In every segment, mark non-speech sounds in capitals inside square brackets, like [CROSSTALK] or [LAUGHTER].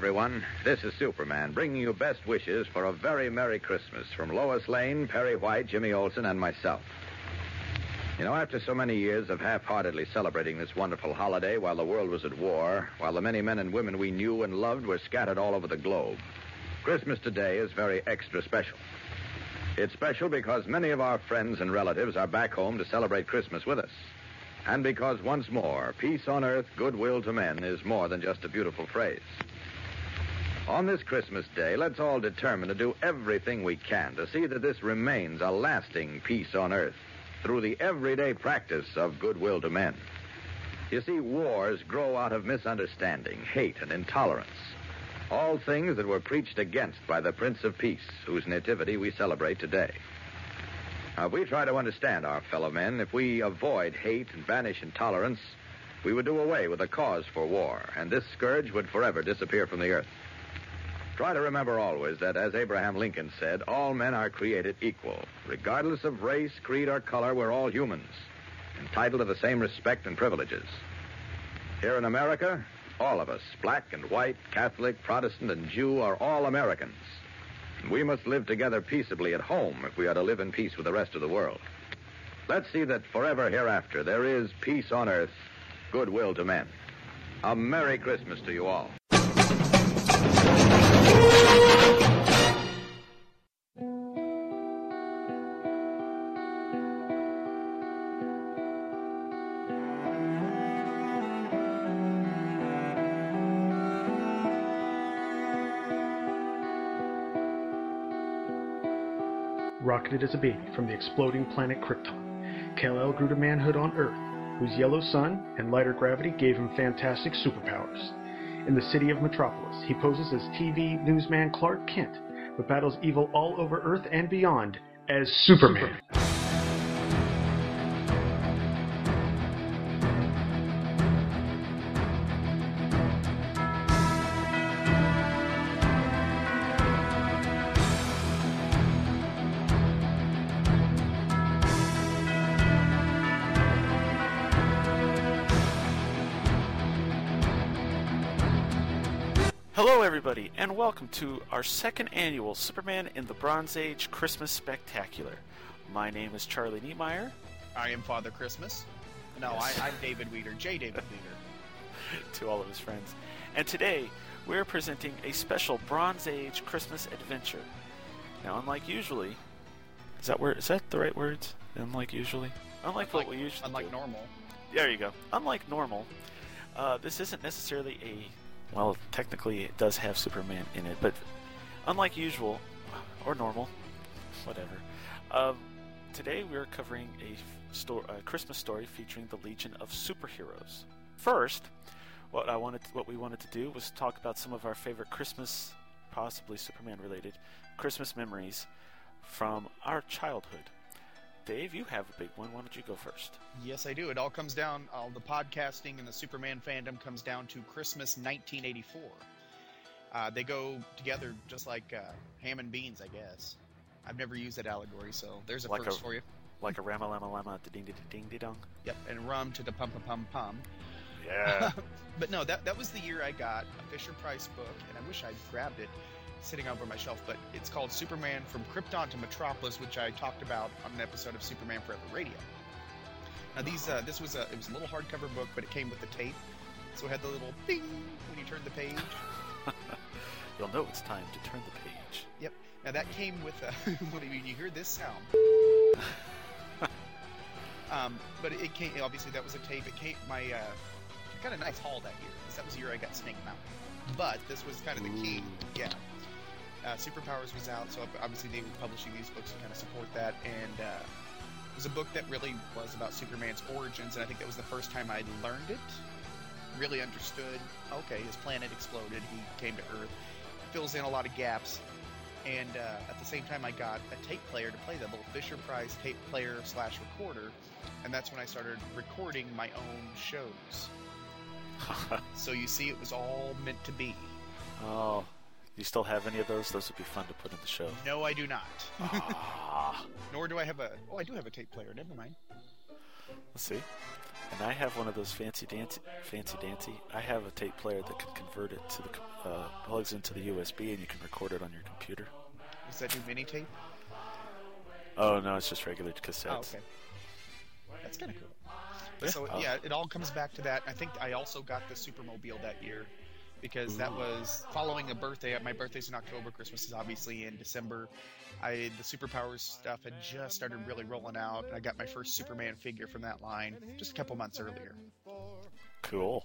everyone. This is Superman, bringing you best wishes for a very Merry Christmas from Lois Lane, Perry White, Jimmy Olsen, and myself. You know, after so many years of half heartedly celebrating this wonderful holiday while the world was at war, while the many men and women we knew and loved were scattered all over the globe, Christmas today is very extra special. It's special because many of our friends and relatives are back home to celebrate Christmas with us. And because once more, peace on earth, goodwill to men is more than just a beautiful phrase. On this Christmas day, let's all determine to do everything we can to see that this remains a lasting peace on earth through the everyday practice of goodwill to men. You see, wars grow out of misunderstanding, hate, and intolerance. All things that were preached against by the Prince of Peace, whose nativity we celebrate today. Now, if we try to understand our fellow men, if we avoid hate and banish intolerance, we would do away with the cause for war, and this scourge would forever disappear from the earth. Try to remember always that, as Abraham Lincoln said, all men are created equal. Regardless of race, creed, or color, we're all humans, entitled to the same respect and privileges. Here in America, all of us, black and white, Catholic, Protestant, and Jew, are all Americans. And we must live together peaceably at home if we are to live in peace with the rest of the world. Let's see that forever hereafter there is peace on earth, goodwill to men. A Merry Christmas to you all. As a baby from the exploding planet Krypton, Kal-El grew to manhood on Earth, whose yellow sun and lighter gravity gave him fantastic superpowers. In the city of Metropolis, he poses as TV newsman Clark Kent, but battles evil all over Earth and beyond as Superman. Hello, welcome to our second annual Superman in the Bronze Age Christmas Spectacular. My name is Charlie Niemeyer. I am Father Christmas. No, Yes. I, I'm David Weeder, J. David [LAUGHS] Weeder. to all of his friends. And today, we're presenting a special Bronze Age Christmas adventure. Now, unlike usually, is that word? Is that the right words? Unlike usually, unlike, what we usually unlike do. normal. There you go. Unlike normal, uh, this isn't necessarily a. Well, technically, it does have Superman in it, but unlike usual, or normal, whatever. Um, today, we're covering a, sto- a Christmas story featuring the Legion of Superheroes. First, what I wanted, what we wanted to do was talk about some of our favorite Christmas, possibly Superman-related Christmas memories from our childhood. Dave, you have a big one. Why don't you go first? Yes, I do. It all comes down, all the podcasting and the Superman fandom comes down to Christmas 1984. Uh, they go together just like uh, ham and beans, I guess. I've never used that allegory, so there's a Like first a- for you. Like a rama lama lama ding ding ding ding dong. Yep, and rum to the pum pum pum pum. Yeah. [LAUGHS] But no, that that was the year I got a Fisher Price book, and I wish I'd grabbed it sitting over my shelf. But it's called Superman from Krypton to Metropolis, which I talked about on an episode of Superman Forever Radio. Now these uh, this was a it was a little hardcover book, but it came with the tape, so it had the little ding when you turned the page. [LAUGHS] You'll know it's time to turn the page. Yep. Now that came with a [LAUGHS] when you mean you hear this sound. [LAUGHS] um, but it came obviously that was a tape. It came my uh, I got a nice haul that year because that was the year I got Snake Mountain. But this was kind of the key. Ooh. Yeah. Uh, Superpowers was out, so obviously they were publishing these books to kind of support that, and uh, it was a book that really was about Superman's origins, and I think that was the first time I learned it, really understood. Okay, his planet exploded, he came to Earth, fills in a lot of gaps, and uh, at the same time I got a tape player to play that little Fisher Price tape player slash recorder, and that's when I started recording my own shows. [LAUGHS] So you see, it was all meant to be. oh, you still have any of those? Those would be fun to put in the show. No, I do not. ah, [LAUGHS] Nor do I have a. Oh, I do have a tape player. Never mind. let's see. And I have one of those fancy dancy, fancy dancy. I have a tape player that can convert it to the. Uh, plugs into the USB and you can record it on your computer. Does that do mini tape? Oh no, it's just regular cassettes. Oh, okay. That's kind of cool. Yeah. so yeah, it all comes back to that. I think I also got the Supermobile that year because that was following a birthday. My birthday's in October. Christmas is obviously in December. I the superpowers stuff had just started really rolling out. and I got my first Superman figure from that line just a couple months earlier. Cool.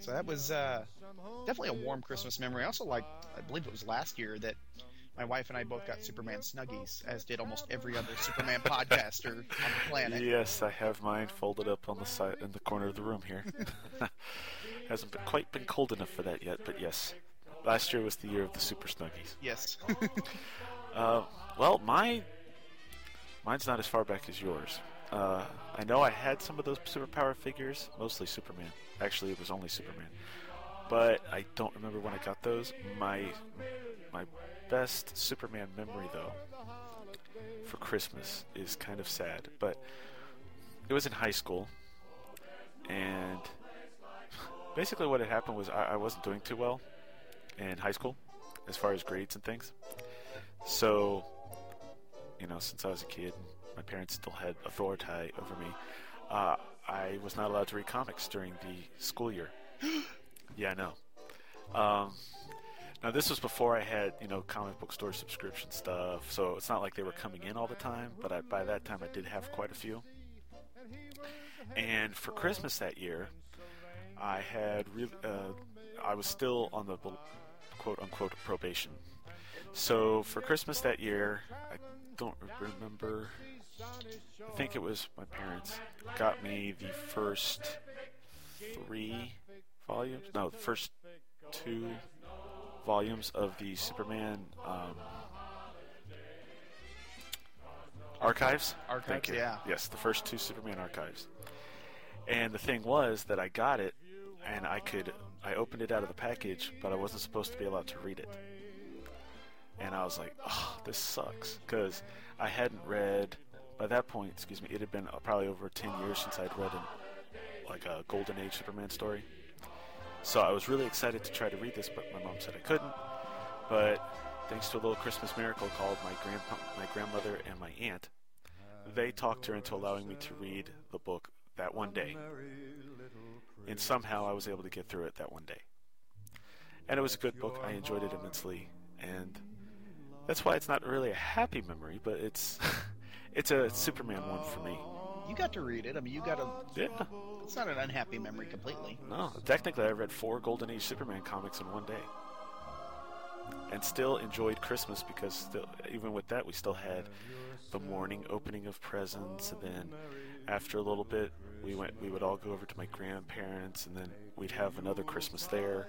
So that was uh, definitely a warm Christmas memory. I also like, I believe it was last year that my wife and I both got Superman snuggies, as did almost every other Superman [LAUGHS] podcaster on the planet. Yes, I have mine folded up on the side in the corner of the room here. [LAUGHS] Hasn't been, quite been cold enough for that yet, but yes. Last year was the year of the Super Snuggies. Yes. [LAUGHS] Uh, well, my mine's not as far back as yours. Uh, I know I had some of those superpower figures, mostly Superman. Actually, it was only Superman, but I don't remember when I got those. My my best Superman memory, though, for Christmas is kind of sad, but it was in high school, and basically what had happened was I, I wasn't doing too well in high school as far as grades and things. So, you know, since I was a kid, my parents still had authority over me. Uh, I was not allowed to read comics during the school year. [GASPS] yeah, I know. Um, now this was before I had, you know, comic book store subscription stuff. So it's not like they were coming in all the time. But I, by that time, I did have quite a few. And for Christmas that year, I had really, uh, I was still on the quote unquote probation. So for Christmas that year, I don't remember. I think it was my parents got me the first three volumes. No, the first two volumes of the Superman um, archives. Archives, Thank you. yeah. Yes, the first two Superman archives. And the thing was that I got it, and I could. I opened it out of the package, but I wasn't supposed to be allowed to read it and I was like, "Oh, this sucks," because I hadn't read. By that point, excuse me, it had been uh, probably over ten years since I'd read an, like a Golden Age Superman story. So I was really excited to try to read this, but my mom said I couldn't. But thanks to a little Christmas miracle called my grandpa, my grandmother, and my aunt, they talked her into allowing me to read the book that one day. And somehow I was able to get through it that one day. And it was a good book. I enjoyed it immensely, and that's why it's not really a happy memory, but it's [LAUGHS] it's a Superman one for me. You got to read it. I mean, you got to. Yeah. It's not an unhappy memory completely. No, technically I read four Golden Age Superman comics in one day. And still enjoyed Christmas because still even with that we still had the morning opening of presents and then after a little bit we went we would all go over to my grandparents and then we'd have another Christmas there.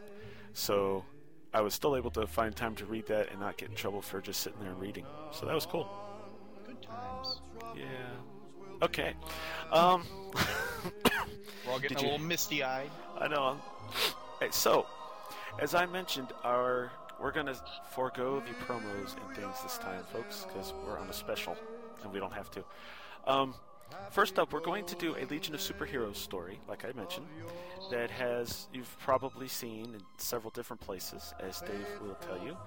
So I was still able to find time to read that and not get in trouble for just sitting there and reading. So that was cool. Good times. Yeah. Okay. Um [COUGHS] We're all getting a you- little misty eyed. I know. Hey, so as I mentioned, our we're gonna forego the promos and things this time, folks, because we're on a special and we don't have to. Um, first up, we're going to do a Legion of Superheroes story, like I mentioned, that has you've probably seen in several different places, as Dave will tell you.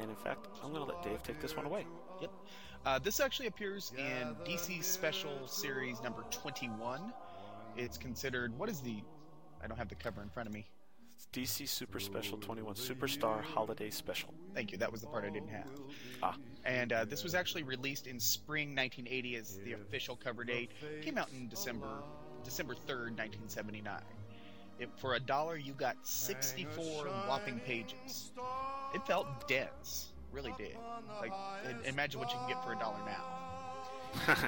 And in fact, I'm going to let Dave take this one away. Yep. Uh, this actually appears in DC Special Series number 21. It's considered. What is the. I don't have the cover in front of me. DC Super Special 21 Superstar Holiday Special. Thank you. That was the part I didn't have. Ah. And uh, this was actually released in spring 1980 as the official cover date. Came out in December December 3rd, 1979. It, for a dollar, you got 64 whopping pages. It felt dense, really did. Like, imagine what you can get for a dollar now. [LAUGHS]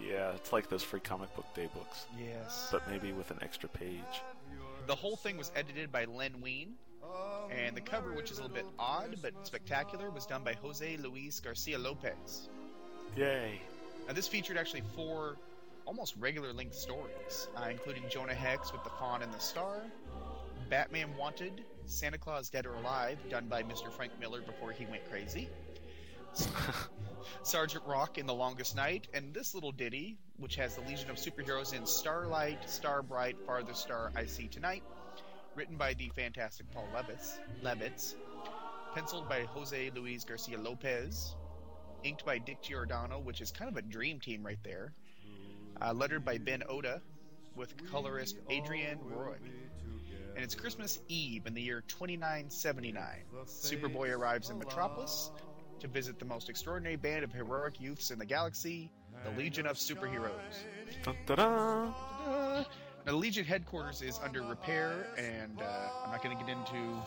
yeah, it's like those free comic book day books, Yes. but maybe with an extra page. The whole thing was edited by Len Wein, and the cover, which is a little bit odd but spectacular, was done by Jose Luis Garcia Lopez. Yay! Now, this featured actually four almost regular length stories, uh, including Jonah Hex with the Fawn and the Star, Batman Wanted, Santa Claus Dead or Alive, done by Mr. Frank Miller before he went crazy, [LAUGHS] Sergeant Rock in The Longest Night, and this little ditty, which has the Legion of Superheroes in Starlight, Starbright, Farthest Star, I See Tonight, Written by the fantastic Paul Levitz, Levitz penciled by Jose Luis Garcia Lopez, inked by Dick Giordano, which is kind of a dream team right there. Uh, lettered by Ben Oda, with colorist Adrienne Roy. And it's Christmas Eve in the year 2979. Superboy arrives in Metropolis to visit the most extraordinary band of heroic youths in the galaxy, the Legion of Superheroes. Now, the Legion headquarters is under repair, and uh, I'm not going to get into.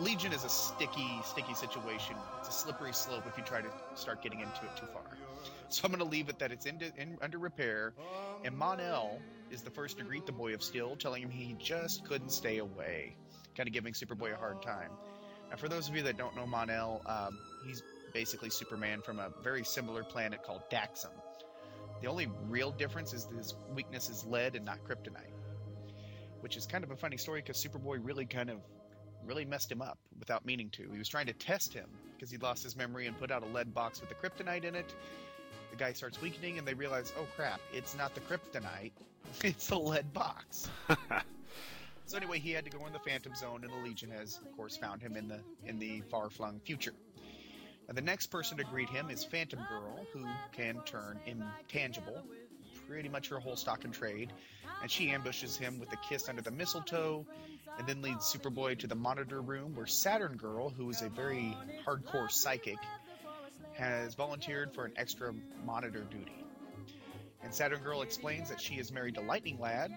Legion is a sticky, sticky situation. It's a slippery slope if you try to start getting into it too far. So I'm going to leave it that it's in, in, under repair, and Mon-El is the first to greet the Boy of Steel, telling him he just couldn't stay away, kind of giving Superboy a hard time. Now, for those of you that don't know Mon-El, um, he's basically Superman from a very similar planet called Daxam. The only real difference is his weakness is lead and not kryptonite, which is kind of a funny story because Superboy really kind of really messed him up without meaning to. He was trying to test him because he lost his memory and put out a lead box with the kryptonite in it. The guy starts weakening, and they realize, oh crap, it's not the kryptonite, [LAUGHS] it's the lead box. [LAUGHS] So anyway, he had to go in the Phantom Zone, and the Legion has, of course, found him in the in the far-flung future. Now, the next person to greet him is Phantom Girl, who can turn intangible, pretty much her whole stock and trade, and she ambushes him with a kiss under the mistletoe, and then leads Superboy to the monitor room where Saturn Girl, who is a very hardcore psychic, has volunteered for an extra monitor duty. And Saturn Girl explains that she is married to Lightning Lad.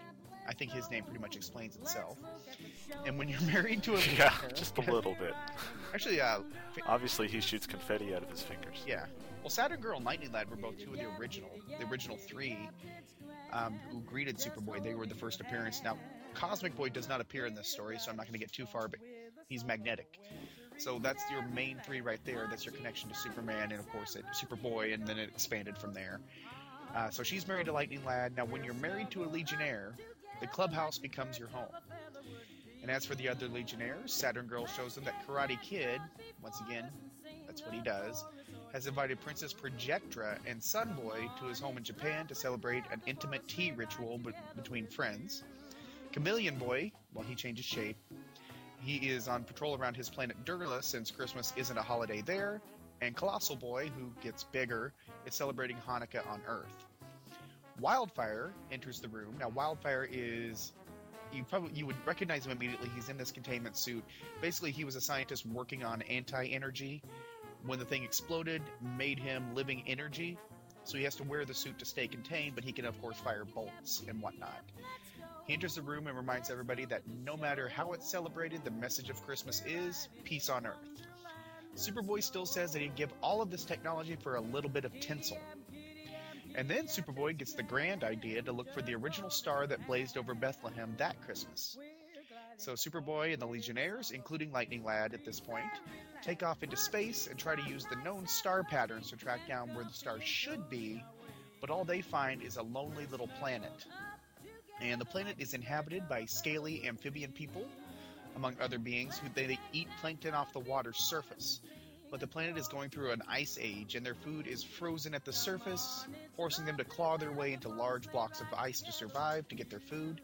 I think his name pretty much explains itself. And when you're [LAUGHS] married to a yeah, [LAUGHS] just a little bit. actually, uh, fa- Obviously, he shoots confetti out of his fingers. yeah. Well, Saturn Girl and Lightning Lad were both two of the original, the original three, um, who greeted Superboy. They were the first appearance. Now, Cosmic Boy does not appear in this story, so I'm not going to get too far, but he's magnetic. So that's your main three right there. That's your connection to Superman, and of course, it, Superboy, and then it expanded from there. Uh, so she's married to Lightning Lad. Now, when you're married to a Legionnaire, the clubhouse becomes your home. And as for the other Legionnaires, Saturn Girl shows them that Karate Kid, once again, that's what he does, has invited Princess Projectra and Sunboy to his home in Japan to celebrate an intimate tea ritual be- between friends. Chameleon Boy, well, he changes shape. He is on patrol around his planet Durla since Christmas isn't a holiday there. And Colossal Boy, who gets bigger, is celebrating Hanukkah on Earth. Wildfire enters the room. Now, Wildfire is you probably you would recognize him immediately. He's in this containment suit. Basically, he was a scientist working on anti-energy. When the thing exploded, made him living energy. So he has to wear the suit to stay contained, but he can of course fire bolts and whatnot. He enters the room and reminds everybody that no matter how it's celebrated, the message of Christmas is peace on earth. Superboy still says that he'd give all of this technology for a little bit of tinsel. And then Superboy gets the grand idea to look for the original star that blazed over Bethlehem that Christmas. So Superboy and the Legionnaires, including Lightning Lad at this point, take off into space and try to use the known star patterns to track down where the star should be, but all they find is a lonely little planet. And the planet is inhabited by scaly amphibian people, among other beings who they, eat plankton off the water's surface. But the planet is going through an ice age, and their food is frozen at the surface, forcing them to claw their way into large blocks of ice to survive to get their food.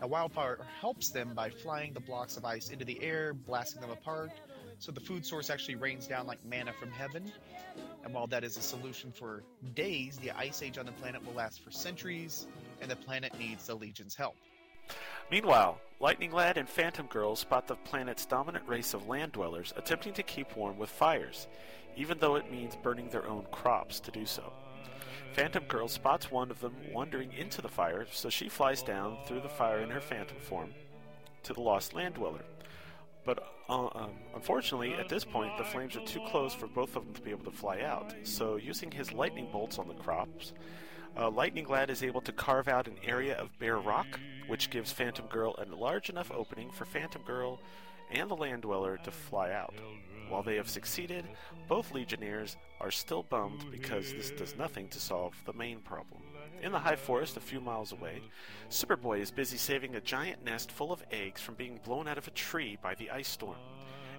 Now, Wildfire helps them by flying the blocks of ice into the air, blasting them apart, so the food source actually rains down like manna from heaven. And while that is a solution for days, the ice age on the planet will last for centuries, and the planet needs the Legion's help. Meanwhile, Lightning Lad and Phantom Girl spot the planet's dominant race of land dwellers attempting to keep warm with fires, even though it means burning their own crops to do so. Phantom Girl spots one of them wandering into the fire, so she flies down through the fire in her phantom form to the lost land dweller. But uh, um, unfortunately, at this point, the flames are too close for both of them to be able to fly out. So, using his lightning bolts on the crops, uh, Lightning Lad is able to carve out an area of bare rock, which gives Phantom Girl a large enough opening for Phantom Girl and the Land Dweller to fly out. While they have succeeded, both Legionnaires are still bummed because this does nothing to solve the main problem. In the high forest a few miles away, Superboy is busy saving a giant nest full of eggs from being blown out of a tree by the ice storm.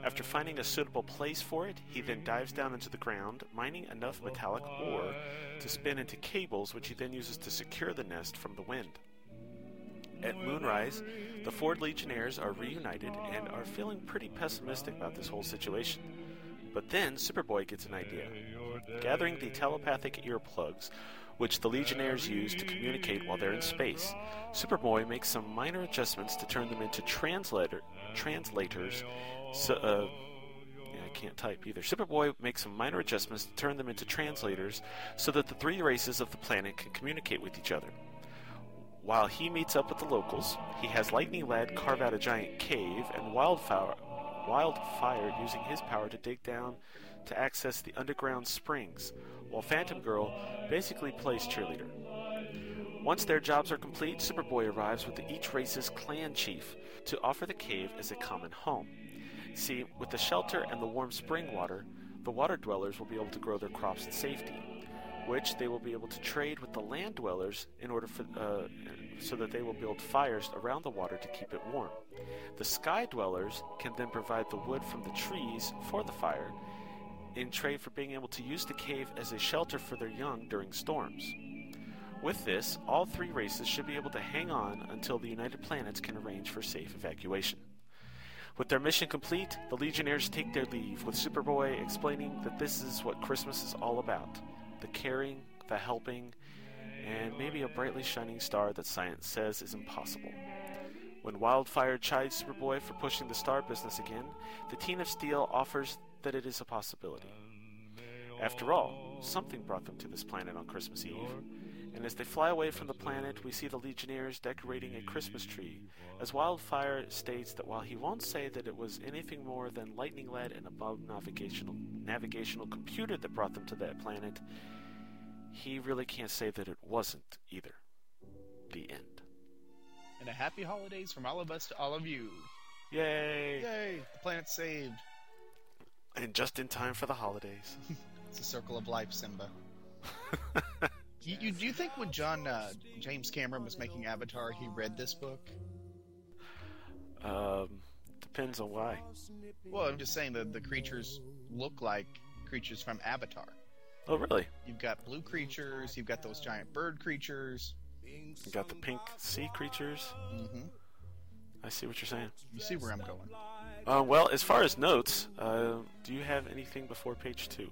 After finding a suitable place for it, he then dives down into the ground, mining enough metallic ore to spin into cables, which he then uses to secure the nest from the wind. At Moonrise, the Ford Legionnaires are reunited and are feeling pretty pessimistic about this whole situation. But then Superboy gets an idea. Gathering the telepathic earplugs, which the Legionnaires use to communicate while they're in space, Superboy makes some minor adjustments to turn them into translator translators. So, uh, yeah, I can't type either. Superboy makes some minor adjustments to turn them into translators so that the three races of the planet can communicate with each other. While he meets up with the locals, he has Lightning Lad carve out a giant cave and Wildfire, Wildfire using his power to dig down to access the underground springs, while Phantom Girl basically plays cheerleader. Once their jobs are complete, Superboy arrives with each race's clan chief to offer the cave as a common home. See, with the shelter and the warm spring water, the water dwellers will be able to grow their crops in safety which they will be able to trade with the land dwellers in order for uh, so that they will build fires around the water to keep it warm. The sky dwellers can then provide the wood from the trees for the fire in trade for being able to use the cave as a shelter for their young during storms. With this, all three races should be able to hang on until the United Planets can arrange for safe evacuation. With their mission complete, the Legionnaires take their leave, with Superboy explaining that this is what Christmas is all about the caring, the helping, and maybe a brightly shining star that science says is impossible. When Wildfire chides Superboy for pushing the star business again, the Teen of Steel offers that it is a possibility. After all, something brought them to this planet on Christmas Eve, and as they fly away from the planet, we see the Legionnaires decorating a Christmas tree, as Wildfire states that while he won't say that it was anything more than Lightning Lad and above navigational navigational computer that brought them to that planet, he really can't say that it wasn't either. The end. And a happy holidays from all of us to all of you. Yay! Yay! The planet's saved. And just in time for the holidays. [LAUGHS] It's a circle of life, Simba. [LAUGHS] you, you, do you think when John uh, James Cameron was making Avatar, he read this book? um, depends on why. Well, I'm just saying that the creatures look like creatures from Avatar. Oh, really? You've got blue creatures, you've got those giant bird creatures. You got the pink sea creatures. hmm I see what you're saying. You see where I'm going. Uh, well, as far as notes, uh, do you have anything before page two?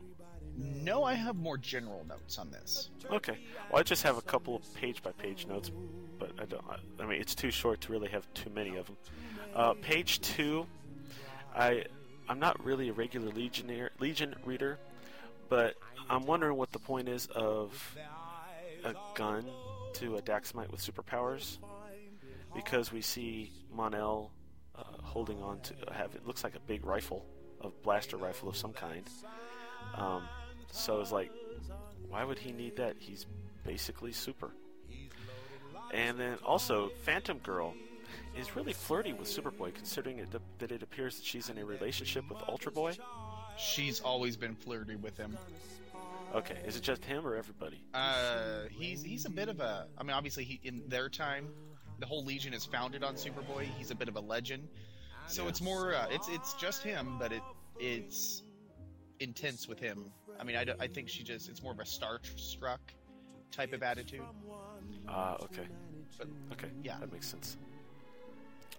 No, I have more general notes on this. Okay. Well, I just have a couple of page by page notes, but I don't. I, mean, it's too short to really have too many of them. Uh, page two, I I'm not really a regular Legionnaire Legion reader, but I'm wondering what the point is of a gun to a Daxamite with superpowers, because we see Mon-El uh, holding on to have it looks like a big rifle, a blaster rifle of some kind. Um, so it's like, why would he need that? He's basically super. And then also, Phantom Girl is really flirty with Superboy, considering it, that it appears that she's in a relationship with Ultra Boy. She's always been flirty with him. Okay, is it just him or everybody? Uh, he's he's a bit of a. I mean, obviously, he in their time, the whole Legion is founded on Superboy. He's a bit of a legend, so Yeah. it's more. Uh, it's it's just him, but it it's intense with him. I mean, I, I think she just it's more of a starstruck type of attitude. Ah, okay. But Okay, Yeah. that makes sense.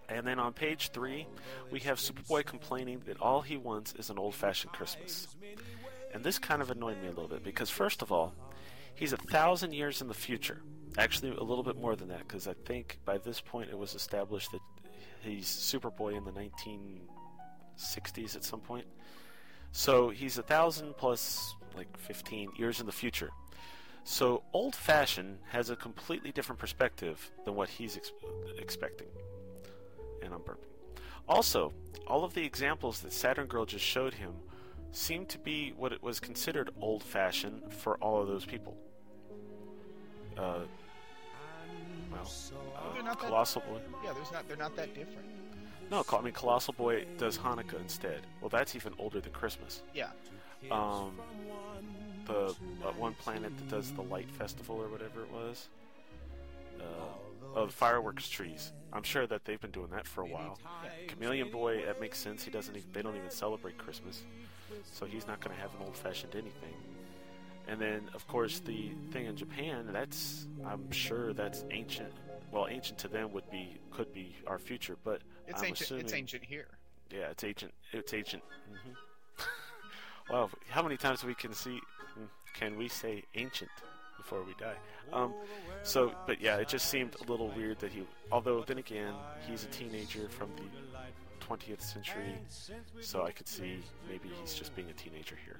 And then on page three, we have Superboy complaining that all he wants is an old fashioned Christmas. And this kind of annoyed me a little bit because, first of all, he's a thousand years in the future. Actually, a little bit more than that because I think by this point it was established that he's Superboy in the 1960s at some point. So he's a thousand plus like 15 years in the future. So old fashioned has a completely different perspective than what he's ex- expecting. And I'm burping. Also, all of the examples that Saturn Girl just showed him seem to be what it was considered old fashioned for all of those people. Uh, well, uh, Colossal Boy. yeah, there's not they're not that different. No, I mean Colossal Boy does Hanukkah instead. Well, that's even older than Christmas. Yeah, Um, the uh, one planet that does the light festival or whatever it was. Uh, oh, the fireworks trees. I'm sure that they've been doing that for a while. Chameleon Boy, that makes sense. He doesn't. Even, they don't even celebrate Christmas, so he's not going to have an old-fashioned anything. And then, of course, the thing in Japan. That's I'm sure that's ancient well, ancient to them would be could be our future, but It's I'm ancient. assuming It's ancient here. yeah, it's ancient. It's ancient. hmm [LAUGHS] well, how many times we can see mm, can we say ancient before we die? Um, so, but yeah, it just seemed a little weird that he. Although then again, he's a teenager from the 20th century, so I could see maybe he's just being a teenager here,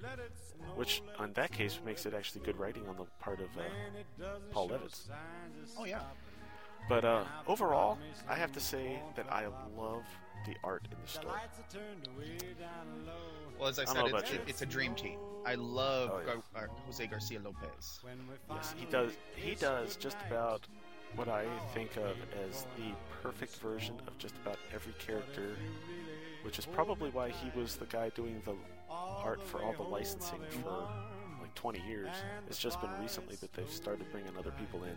which in that case makes it actually good writing on the part of uh, Paul Levitz. Oh yeah. But uh, overall, I have to say that I love the art in the story. Well, as I said, it's, it's a dream team. I love Oh. Gar- uh, Jose Garcia Lopez. Yes, he does. He does just about what I think of as the perfect version of just about every character, which is probably why he was the guy doing the art for all the licensing for like 20 years. It's just been recently that they've started bringing other people in.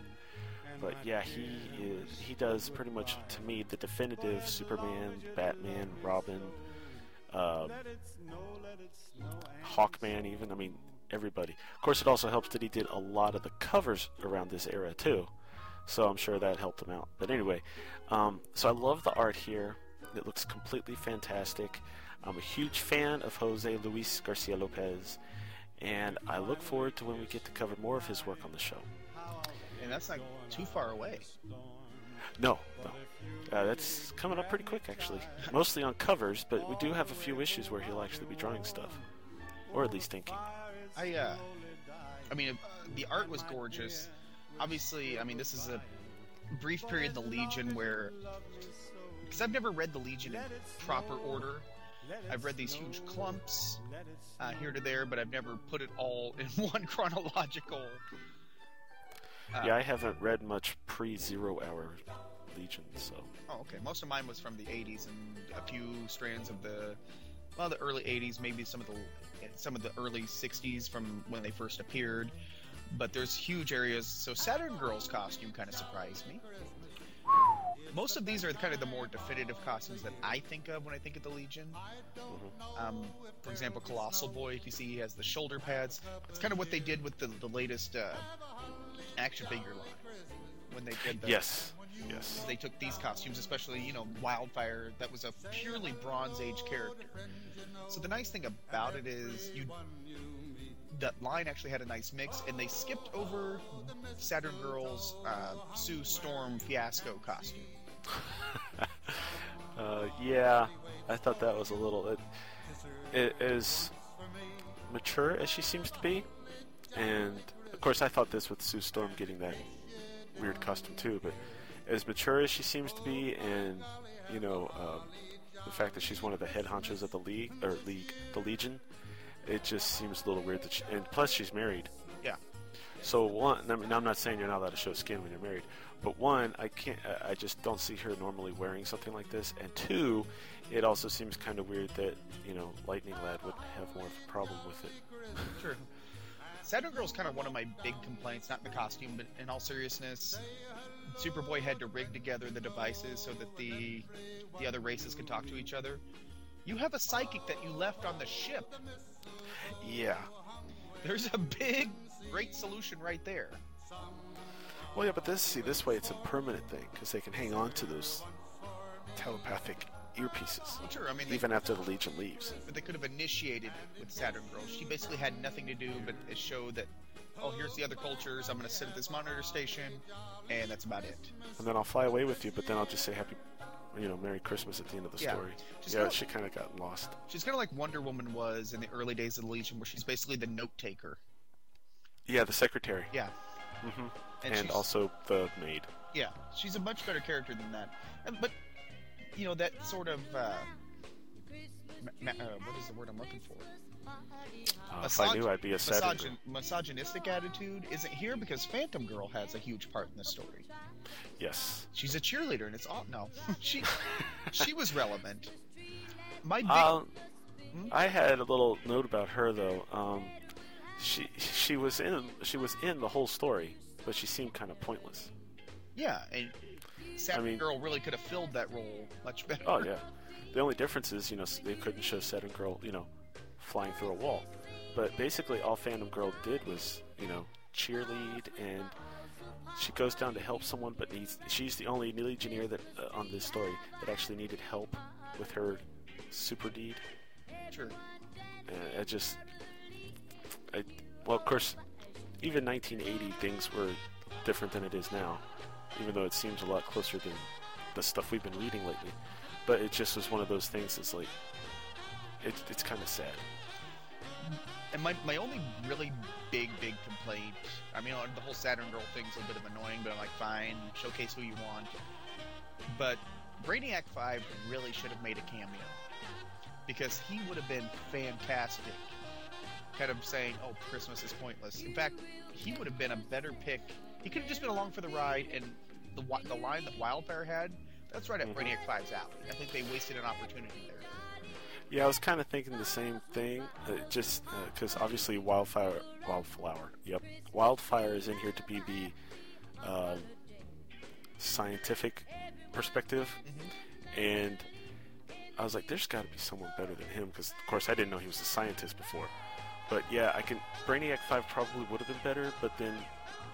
But yeah, he is. He does pretty much to me the definitive Superman, Batman, Robin, uh, Hawkman, even. I mean, everybody. Of course, it also helps that he did a lot of the covers around this era too, so I'm sure that helped him out. But anyway, um, so I love the art here. It looks completely fantastic. I'm a huge fan of Jose Luis Garcia Lopez, and I look forward to when we get to cover more of his work on the show. And that's not too far away. No, no. Uh, that's coming up pretty quick, actually. Mostly on covers, but we do have a few issues where he'll actually be drawing stuff, or at least thinking. I uh, I mean, the art was gorgeous. Obviously, I mean, this is a brief period in the Legion where, because I've never read the Legion in proper order. I've read these huge clumps uh, here to there, but I've never put it all [LAUGHS] in one chronological. Uh, Yeah, I haven't read much pre-Zero Hour Legion, so Oh, okay. Most of mine was from the '80s and a few strands of the, well, the early '80s, maybe some of the some of the early '60s from when they first appeared. But there's huge areas. So Saturn Girl's costume kind of surprised me. Most of these are kind of the more definitive costumes that I think of when I think of the Legion. Um, for example, Colossal Boy, if you see, he has the shoulder pads. It's kind of what they did with the, the latest uh, action figure line when they did that. yes, yes. they took these costumes, especially you know Wildfire, that was a purely Bronze Age character. So the nice thing about it is you that line actually had a nice mix, and they skipped over Saturn Girl's uh, Sue Storm fiasco costume. [LAUGHS] Uh, yeah, I thought that was a little. It, it is mature as she seems to be, and of course I thought this with Sue Storm getting that weird costume too. But as mature as she seems to be, and you know um, the fact that she's one of the head honchos of the league or league, the Legion, it just seems a little weird that. She, and plus, she's married. Yeah. So one, I mean, I'm not saying you're not allowed to show skin when you're married, but one, I can't, I- just don't see her normally wearing something like this, and two, it also seems kind of weird that you know Lightning Lad would have more of a problem with it. Sure. [LAUGHS] Saturn Girl's kind of one of my big complaints, not the costume, but in all seriousness, Superboy had to rig together the devices so that the the other races could talk to each other. You have a psychic that you left on the ship. Yeah. There's a big, great solution right there. Well, yeah, but this see this way it's a permanent thing because they can hang on to those telepathic earpieces sure, I mean, they, even after the Legion leaves. but they could have initiated it with Saturn Girl. She basically had nothing to do but show that, oh, here's the other cultures. I'm going to sit at this monitor station, and that's about it. And then I'll fly away with you, but then I'll just say happy, you know, Merry Christmas at the end of the Yeah. story. Just yeah, go- she kind of got lost. She's kind of like Wonder Woman was in the early days of the Legion, where she's basically the note taker. Yeah, the secretary. Yeah, Mm-hmm. and, And, also the maid. yeah, she's a much better character than that. And, but you know that sort of uh, ma- ma- uh, what is the word I'm looking for? Uh, if I knew, I'd be a Misogyn- misogynistic attitude isn't here because Phantom Girl has a huge part in the story. Yes. She's a cheerleader, and it's all no. she [LAUGHS] she was relevant. My big Um, Hmm? I had a little note about her though. Um, she she was in she was in the whole story, but she seemed kind of pointless. yeah, and Saturn mean- Girl really could have filled that role much better. Oh yeah. The only difference is, you know, they couldn't show Saturn Girl, you know, flying through a wall. But basically, all Phantom Girl did was, you know, cheerlead and she goes down to help someone, but needs she's the only new Legionnaire that uh, on this story that actually needed help with her super deed. Sure. Uh, I just, I, well, of course, even 1980 things were different than it is now, even though it seems a lot closer than the stuff we've been reading lately. But it just was one of those things. that's like, it, it's kind of sad. And my, my only really big, big complaint, I mean, uh, the whole Saturn Girl thing's a bit of annoying, but I'm like, fine, showcase who you want. But Brainiac 5 really should have made a cameo. Because he would have been fantastic. Kind of saying, oh, Christmas is pointless. In fact, he would have been a better pick. He could have just been along for the ride, and the, the line that Wildfire had, that's right at mm-hmm. Brainiac 5's alley. I think they wasted an opportunity there. Yeah, I was kind of thinking the same thing. Uh, just because uh, obviously Wildfire, Wildflower, yep, Wildfire is in here to be the uh, scientific perspective, mm-hmm. and I was like, "There's got to be someone better than him." Because of course I didn't know he was a scientist before. But yeah, I can. Brainiac Five probably would have been better, but then,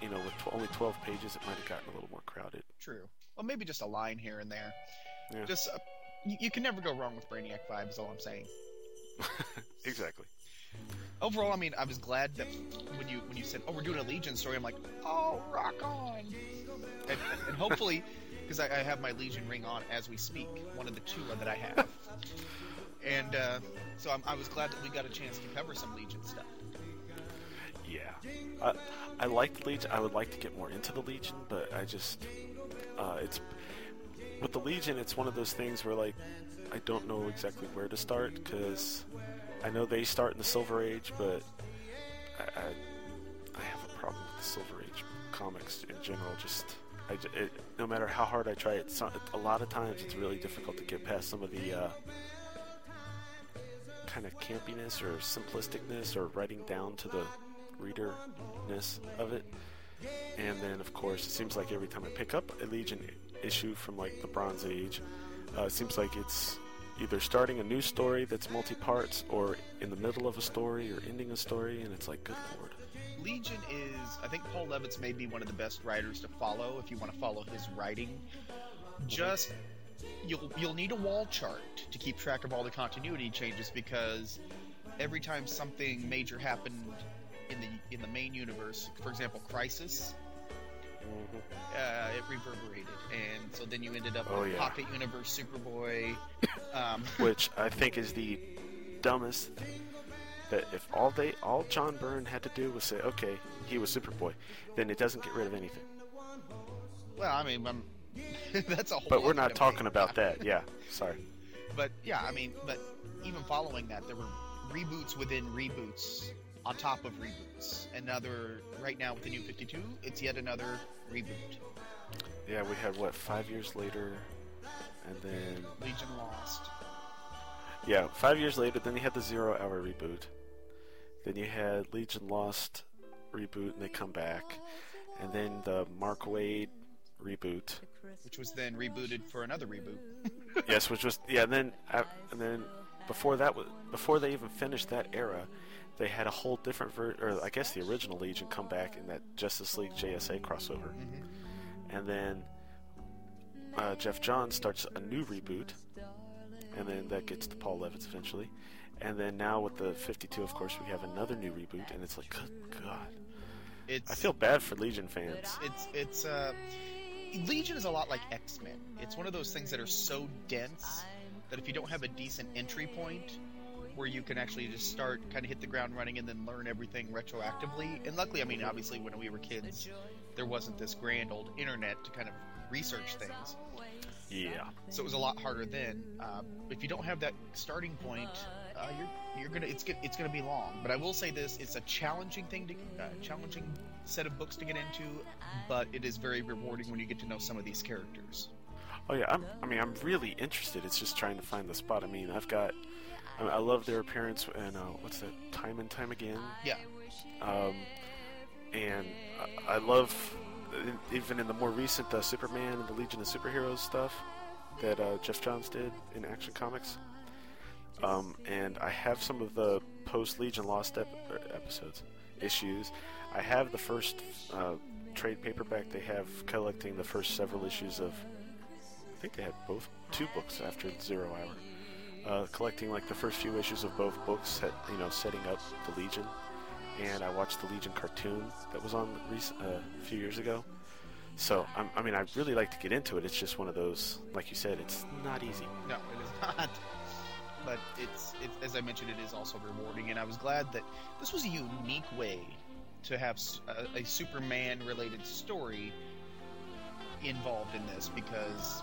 you know, with tw- only 12 pages, it might have gotten a little more crowded. True. Well, maybe just a line here and there. Yeah. Just uh, you, you can never go wrong with Brainiac Five. Is all I'm saying. [LAUGHS] exactly. Overall, I mean, I was glad that when you when you said, "Oh, we're doing a Legion story," I'm like, "Oh, rock on!" And, and hopefully, [LAUGHS] because I, I, have my Legion ring on as we speak, one of the two that I have, and uh, so I'm, i was glad that we got a chance to cover some Legion stuff. Yeah, uh, I like the Legion. I would like to get more into the Legion, but I just uh, it's with the Legion, it's one of those things where like I don't know exactly where to start because I know they start in the Silver Age, but I, I, I have a problem with the Silver Age comics in general. Just I, it, no matter how hard I try, it a lot of times it's really difficult to get past some of the uh, kind of campiness or simplisticness or writing down to the readerness of it. And then, of course, it seems like every time I pick up a Legion issue from like the Bronze Age. Uh, it seems like it's either starting a new story that's multi parts or in the middle of a story or ending a story, and it's like, good lord. Legion is, I think Paul Levitz may be one of the best writers to follow if you want to follow his writing. Just you'll you'll need a wall chart to keep track of all the continuity changes because every time something major happened in the main universe, for example, Crisis, uh, it reverberated, and so then you ended up oh, with yeah. Pocket Universe Superboy, [LAUGHS] um, which I think is the dumbest. That if all they all John Byrne had to do was say, "Okay, he was Superboy," then it doesn't get rid of anything. Well, I mean, [LAUGHS] that's a whole. But we're not talking about that. Yeah, sorry. But yeah, I mean, but even following that, there were reboots within reboots on top of reboots. Another right now with the new 52, it's yet another reboot. Yeah, we had what five years later, and then Legion Lost. Yeah, five years later, then you had the Zero Hour reboot. Then you had Legion Lost reboot, and they come back, and then the Mark Waid reboot, which was then rebooted for another reboot. yes, which was yeah. And then uh, and then before that was before they even finished that era, they had a whole different version, or I guess the original Legion come back in that Justice League JSA crossover, mm-hmm. and then uh, Geoff Johns starts a new reboot, and then that gets to Paul Levitz eventually, and then now with the 52, of course, we have another new reboot, and it's like, good God, it's, I feel bad for Legion fans. It's it's uh, Legion is a lot like X Men. It's one of those things that are so dense that if you don't have a decent entry point, where you can actually just start, kind of hit the ground running, and then learn everything retroactively. And luckily, I mean, obviously, when we were kids, there wasn't this grand old internet to kind of research things. Yeah. So it was a lot harder then. Uh, if you don't have that starting point, uh, you're you're gonna it's it's gonna be long. But I will say this: it's a challenging thing to uh, challenging set of books to get into, but it is very rewarding when you get to know some of these characters. Oh yeah, I'm, I mean, I'm really interested. It's just trying to find the spot. I mean, I've got I love their appearance and uh, what's that? Time and time again. Yeah. Um, and I, I love even in the more recent uh, Superman and the Legion of Superheroes stuff that uh, Geoff Johns did in Action Comics. Um, and I have some of the post Legion Lost ep- er, episodes, issues. I have the first uh, trade paperback they have collecting the first several issues of. I think they had both two books after Zero Hour. Uh, collecting like the first few issues of both books, set, you know, setting up the Legion, and I watched the Legion cartoon that was on rec- uh, a few years ago. So I'm, I mean, I really like to get into it. It's just one of those, like you said, it's not easy. No, it is [LAUGHS] not. But it's, as I mentioned, it is also rewarding, and I was glad that this was a unique way to have a Superman-related story involved in this because,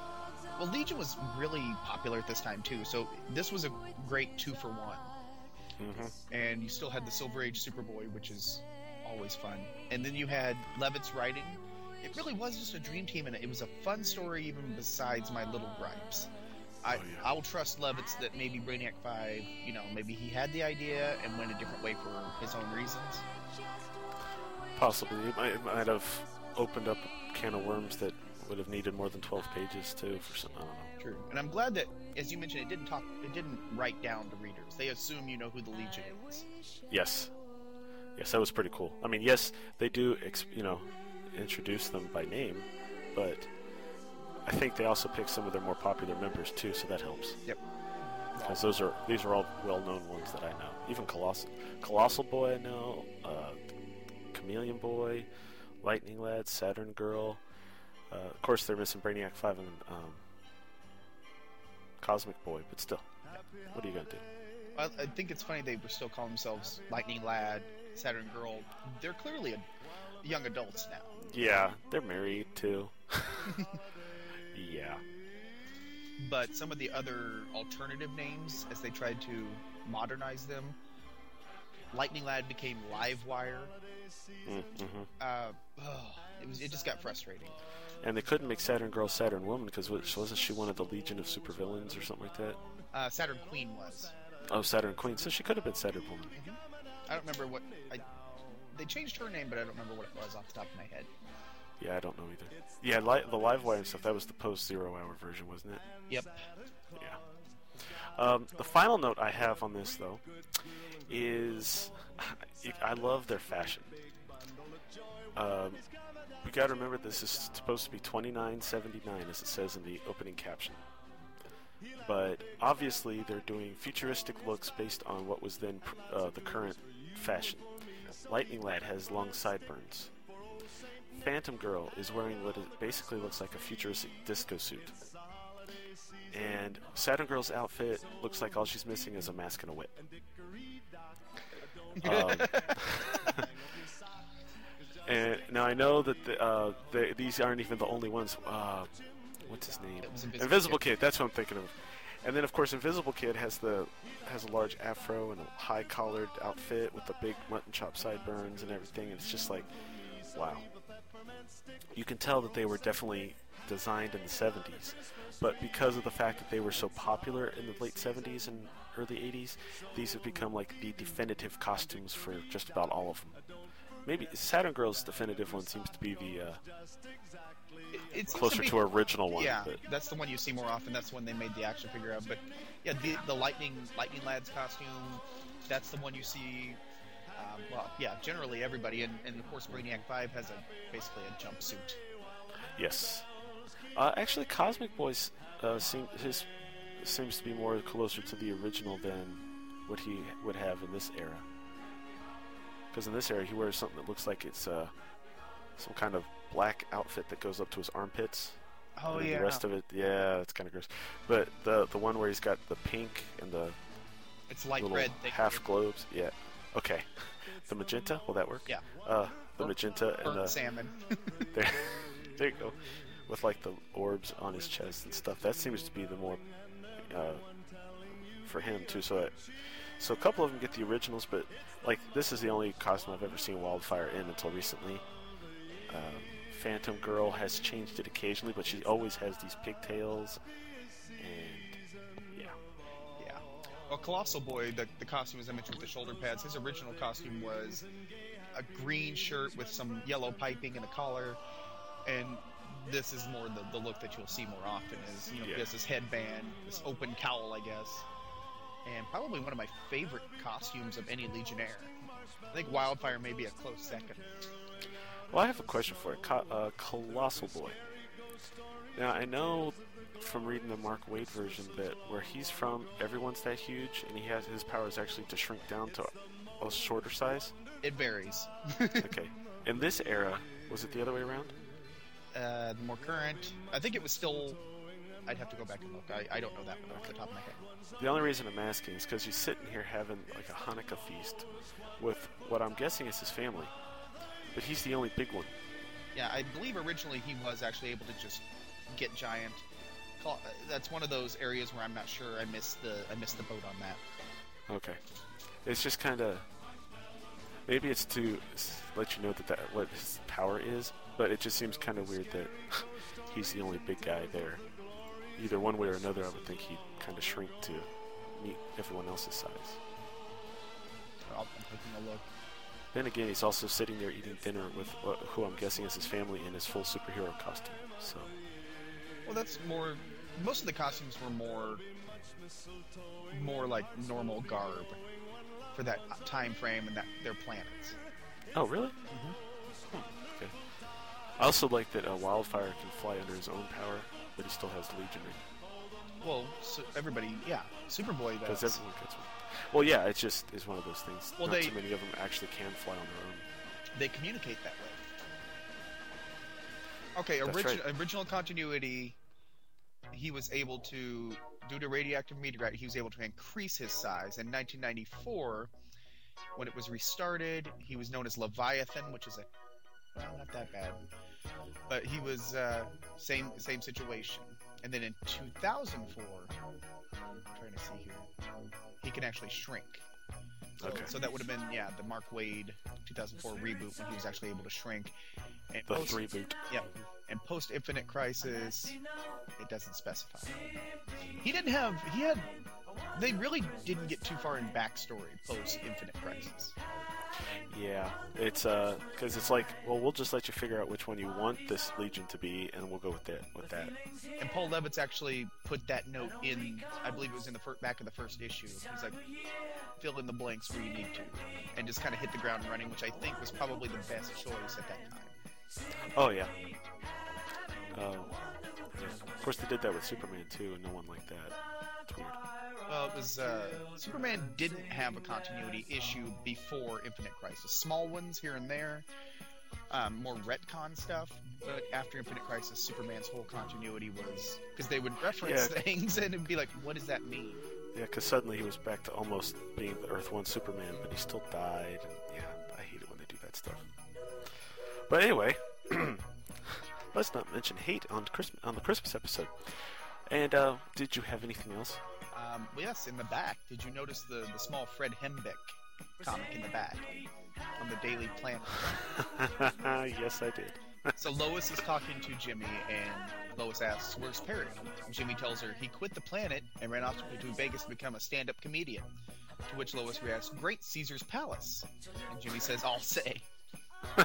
well, Legion was really popular at this time too. So this was a great two for one, hmm and you still had the Silver Age Superboy, which is always fun, and then you had Levitz writing. It really was just a dream team, and it was a fun story, even besides my little gripes. I, Oh, yeah. I'll trust Levitz that maybe Brainiac 5, you know, maybe he had the idea and went a different way for his own reasons. Possibly, it might, it might have opened up a can of worms that would have needed more than 12 pages too. For some, I don't know. True. And I'm glad that, as you mentioned, it didn't talk, it didn't write down the readers. They assume you know who the Legion is. Yes, yes, that was pretty cool. I mean, yes, they do, you know, introduce them by name, but I think they also pick some of their more popular members too, so that helps. Yep. Because those are these are all well-known ones that I know. Even Colossal, Colossal Boy I know, uh, Chameleon Boy, Lightning Lad, Saturn Girl. Uh, of course, they're missing Brainiac Five and um, Cosmic Boy, but still, what are you gonna do? I, I think it's funny they were still calling themselves Lightning Lad, Saturn Girl. They're clearly a, young adults now. Yeah, they're married too. [LAUGHS] yeah. But some of the other alternative names, as they tried to modernize them, Lightning Lad became Livewire. Mm-hmm. Uh, oh, it was it just got frustrating. And they couldn't make Saturn Girl Saturn Woman because wasn't she one of the Legion of Supervillains or something like that? Uh, Saturn Queen was. Oh, Saturn Queen. So she could have been Saturn Woman. I don't remember what I. They changed her name, but I don't remember what it was off the top of my head. Yeah, I don't know either. Yeah, li- the Livewire and stuff. That was the post Zero Hour version, wasn't it? Yep. Yeah. Um, the final note I have on this though is I love their fashion. Um, got to remember this is supposed to be twenty nine seventy nine, as it says in the opening caption. But obviously, they're doing futuristic looks based on what was then pr- uh, the current fashion. Lightning Lad has long sideburns. Phantom Girl is wearing what basically looks like a futuristic disco suit. And Saturn Girl's outfit looks like all she's missing is a mask and a whip. [LAUGHS] Um, and now I know that the, uh, the, these aren't even the only ones. Uh, what's his name? Invisible Invisible Kid. Kid. That's what I'm thinking of. And then of course Invisible Kid has the has a large afro and a high collared outfit with the big mutton chop sideburns and everything. And it's just like, wow. You can tell that they were definitely designed in the 70s, but because of the fact that they were so popular in the late 70s and early 80s, these have become like the definitive costumes for just about all of them. Maybe Saturn Girl's definitive one seems to be the uh, It, closer be- to original one. Yeah, but that's the one you see more often. That's when they made the action figure of. But yeah, the the lightning lightning lad's costume. That's the one you see. Um, well, yeah, generally everybody, and, and of course Brainiac Five has a basically a jumpsuit. yes, uh, actually, Cosmic Boys uh, seem his seems to be more closer to the original than what he would have in this era. Because in this area, he wears something that looks like it's uh, some kind of black outfit that goes up to his armpits. Oh and yeah, The rest of it, yeah, it's kind of gross. But the the one where he's got the pink and the it's light red. Half globes, yeah. Okay, [LAUGHS] the magenta, will that work? Yeah. Uh, the magenta and the salmon. [LAUGHS] [LAUGHS] there, there you go, with like the orbs on his chest and stuff. That seems to be the more uh, for him too. So, that, so a couple of them get the originals, but like this is the only costume I've ever seen Wildfire in until recently. Um, Phantom Girl has changed it occasionally, but she always has these pigtails, and yeah, Yeah. Well, Colossal Boy, the, the costume, as I mentioned, with the shoulder pads, his original costume was a green shirt with some yellow piping and a collar. And this is more the, the look that you'll see more often is, you know, Yeah. he has this headband, this open cowl, I guess. And probably one of my favorite costumes of any Legionnaire. I think Wildfire may be a close second. Well, I have a question for you. Co- uh, Colossal Boy. Now, I know from reading the Mark Waid version that where he's from, everyone's that huge, and he has his powers actually to shrink down to a shorter size. It varies. [LAUGHS] Okay. In this era, was it the other way around? uh, the more current, I think it was still. I'd have to go back and look. I, I don't know that one off the top of my head. The only reason I'm asking is because he's sitting here having like a Hanukkah feast with what I'm guessing is his family, but he's the only big one. Yeah, I believe originally he was actually able to just get giant. That's one of those areas where I'm not sure. I missed the I missed the boat on that. Okay. It's just kind of maybe it's to let you know that, that what his power is, but it just seems kind of weird that [LAUGHS] he's the only big guy there. Either one way or another, I would think he'd kind of shrink to meet everyone else's size. I'm taking a look. Then again, he's also sitting there eating dinner with uh, who I'm guessing is his family in his full superhero costume. So Well, that's more. Most of the costumes were more, more like normal garb for that time frame and that their planets. Oh, really? Hmm, Okay. I also like that a Wildfire can fly under his own power, but he still has Legionary. Well, so everybody, yeah, Superboy Because everyone gets one. Well, yeah, it's just is one of those things. Well, Not they- too many of them actually can fly on their own. They communicate that way. Okay, origi- original continuity. He was able to, due to radioactive meteorite, he was able to increase his size. In 1994, when it was restarted, he was known as Leviathan, which is a well, not that bad, but he was uh, same same situation. And then in 2004, I'm trying to see here, he can actually shrink. So, Okay. so that would have been yeah the Mark Waid 2004 reboot when he was actually able to shrink. And The post, three boot. yeah, and post Infinite Crisis, it doesn't specify. He didn't have he had. They really didn't get too far in backstory post Infinite Crisis. Yeah, it's uh, because it's like, well, we'll just let you figure out which one you want this Legion to be, and we'll go with that. With that. And Paul Levitz actually put that note in. I believe it was in the fir- back of the first issue. He's like, fill in the blanks where you need to, and just kind of hit the ground running, which I think was probably the best choice at that time. Oh yeah. Um, yeah. Of course, they did that with Superman too, and no one liked that. Well, it was uh, Superman didn't have a continuity issue before Infinite Crisis. Small ones here and there, um, more retcon stuff. But after Infinite Crisis, Superman's whole continuity was because they would reference Yeah. things and it'd be like, "What does that mean?" Yeah, because suddenly he was back to almost being the Earth One Superman, but he still died, and yeah, I hate it when they do that stuff. But anyway, [CLEARS THROAT] let's not mention hate on Christmas on the Christmas episode. And uh, did you have anything else? Um, yes, in the back, did you notice the the small Fred Hembeck comic in the back on the Daily Planet? [LAUGHS] yes, I did. [LAUGHS] So Lois is talking to Jimmy, and Lois asks, "Where's Perry?" Jimmy tells her he quit the planet and ran off to Vegas to become a stand-up comedian. To which Lois reacts, "Great Caesar's Palace." And Jimmy says, "I'll say." [LAUGHS] oh,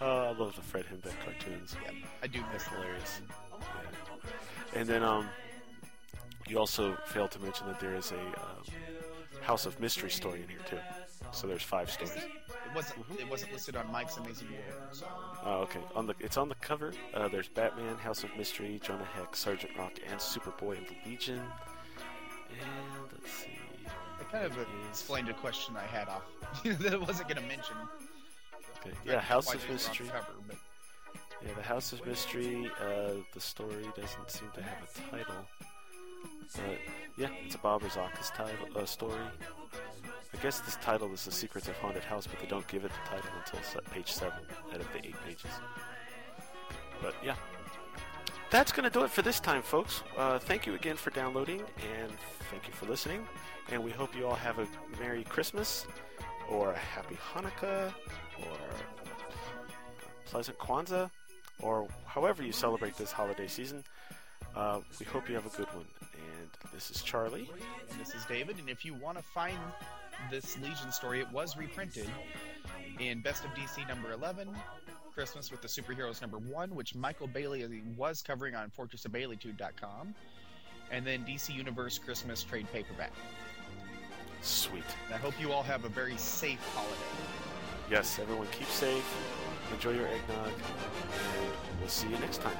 I love the Fred Hembeck cartoons. Yep, I do miss That's hilarious. Yeah. And then um, you also failed to mention that there is a uh, House of Mystery story in here too. So there's five stories. It wasn't. It wasn't listed on Mike's Amazing World. So. Oh, okay. On the it's on the cover. Uh, there's Batman, House of Mystery, Jonah Hex, Sergeant Rock, and Superboy and the Legion. And let's see. It kind of Is- explained a question I had off [LAUGHS] that I wasn't going to mention. Okay. Yeah, House of they were on Mystery. Cover, but Yeah, the House of Mystery. Uh, the story doesn't seem to have a title. But yeah, it's a Bob Rozakis title uh, story. I guess this title is The Secrets of Haunted House, but they don't give it the title until page seven out of the eight pages. But yeah, that's gonna do it for this time, folks. Uh, thank you again for downloading, and thank you for listening. And we hope you all have a Merry Christmas, or a Happy Hanukkah, or a pleasant Kwanzaa, or however you celebrate this holiday season. Uh, we hope you have a good one. And this is Charlie. And this is David, and if you want to find this Legion story, it was reprinted in Best of DC number 11, Christmas with the Superheroes number 1, which Michael Bailey was covering on FortressOfBaileytude.com, and then DC Universe Christmas trade paperback. Sweet. And I hope you all have a very safe holiday. yes, everyone keep safe, enjoy your eggnog, and we'll see you next time.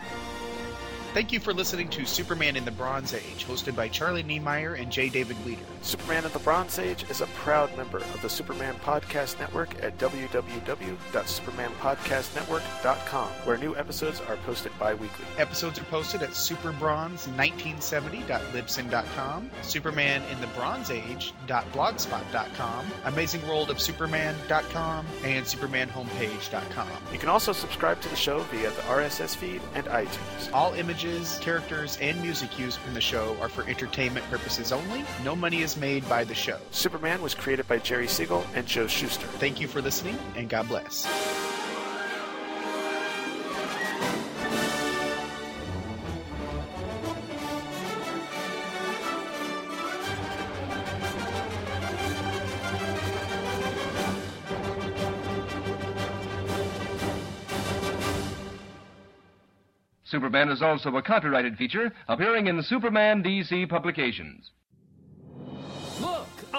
Thank you for listening to Superman in the Bronze Age, hosted by Charlie Niemeyer and J. David Weeder. Superman in the Bronze Age is a proud member of the Superman Podcast Network at www.supermanpodcastnetwork.com, where new episodes are posted bi-weekly. Episodes are posted at superbronze1970.libsyn.com, supermaninthebronzeage.blogspot.com, amazingworldofsuperman.com, and supermanhomepage.com. You can also subscribe to the show via the RSS feed and iTunes. All images, characters, and music used in the show are for entertainment purposes only. No money is made by the show. Superman was created by Jerry Siegel and Joe Shuster. Thank you for listening, and God bless. Superman is also a copyrighted feature appearing in Superman DC publications.